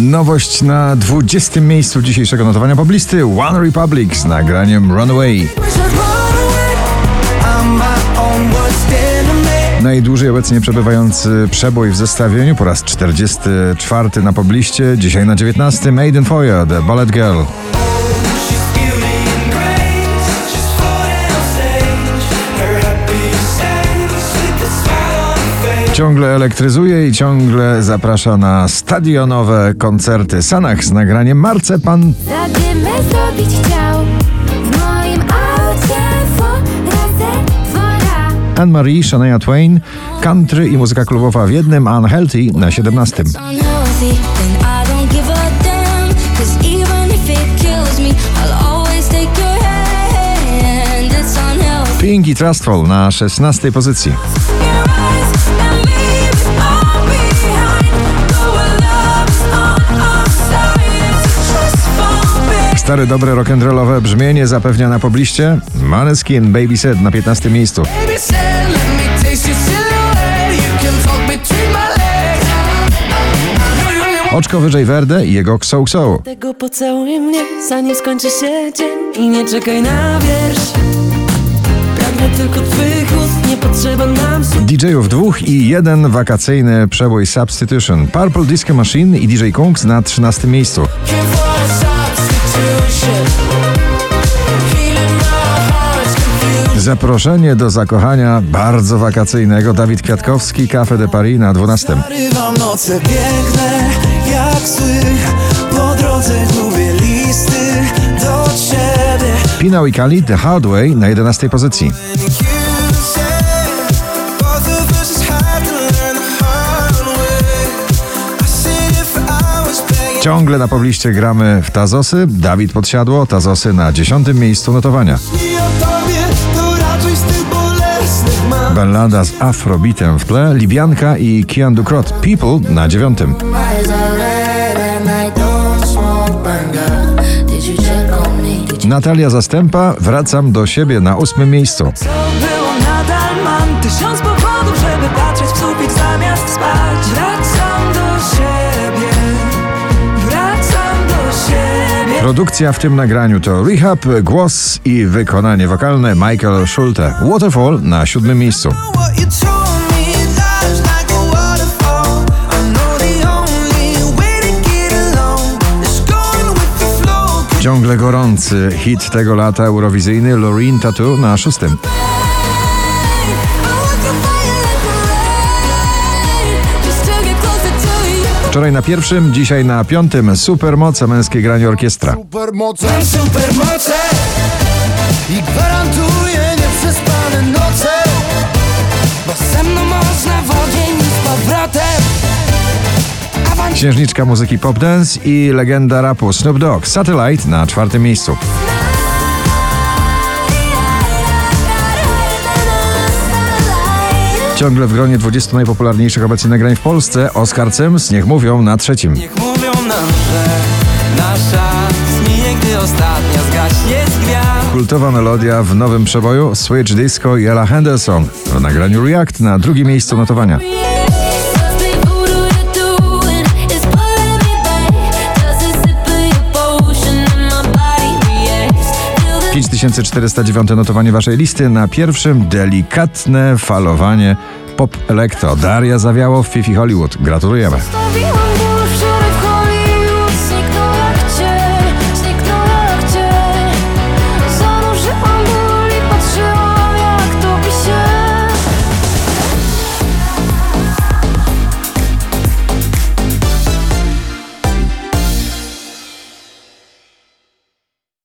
Nowość na 20. miejscu dzisiejszego notowania poblisty One Republic z nagraniem Runaway. Najdłużej obecnie przebywający przebój w zestawieniu po raz 44 na pobliście, dzisiaj na 19 Maiden Foyer, The Ballet Girl. Ciągle elektryzuje i ciągle zaprasza na stadionowe koncerty. Sanach z nagraniem Marcepan. Zadymy zrobić chciał w moim aucie razem dwora. Anne-Marie, Shania Twain, country i muzyka klubowa w jednym, Unhealthy na 17. Unhealthy, then I don't give a damn. 'Cause even if it kills me, I'll always take your hand. It's unhealthy. Pink i Trustful na 16 pozycji. Stare, dobre rock'n'rollowe brzmienie zapewnia na pobliście Maneskin Baby Set na 15 miejscu. Oczko wyżej Verde i jego Xo Xo. Tego pocałuj mnie, zanim skończy się dzień I nie czekaj na wiersz Pragnę tylko twych ust, nie potrzeba nam DJ-ów dwóch i jeden wakacyjny przebój Substitution. Purple Disco Machine i DJ Kungs na 13 miejscu. Zaproszenie do zakochania bardzo wakacyjnego. Dawid Kwiatkowski, Café de Paris na 12. Rywam noce piękne jak sły Po drodze gubię listy do ciebie Pinał i Kali, The Hard Way na 11 pozycji. Ciągle na pobliście gramy w Tazosy. Dawid Podsiadło, Tazosy na 10 miejscu notowania. Ballada z afrobitem w tle, Libianka i Kian Dukrot, People na 9. Eyes are red and I don't smoke banga. Did you check on me? Did you Natalia Zastępa, Wracam do siebie na 8 miejscu. Produkcja w tym nagraniu to Rehab, głos i wykonanie wokalne Michael Schulte. Waterfall na 7 miejscu. Ciągle gorący hit tego lata eurowizyjny Loreen Tattoo na 6. Wczoraj na pierwszym, dzisiaj na piątym. Supermoce męskie granie orkiestra. Supermoce. Supermoce. I gwarantuję nieprzespane noce. Bo ze mną można w ogień z powrotem. Księżniczka muzyki pop dance i legenda rapu Snoop Dogg. Satellite na czwartym miejscu. Ciągle w gronie 20 najpopularniejszych obecnie nagrań w Polsce Oscar Sims, niech mówią na trzecim. Niech mówią nam, że nasza zminie, gdy ostatnia zgaśnie z gwiazd. Kultowa melodia w nowym przeboju Switch Disco i Ella Henderson w nagraniu React na drugim miejscu notowania. 5409 notowanie waszej listy na pierwszym delikatne falowanie pop elektro. Daria Zawiało w Fifi Hollywood. Gratulujemy.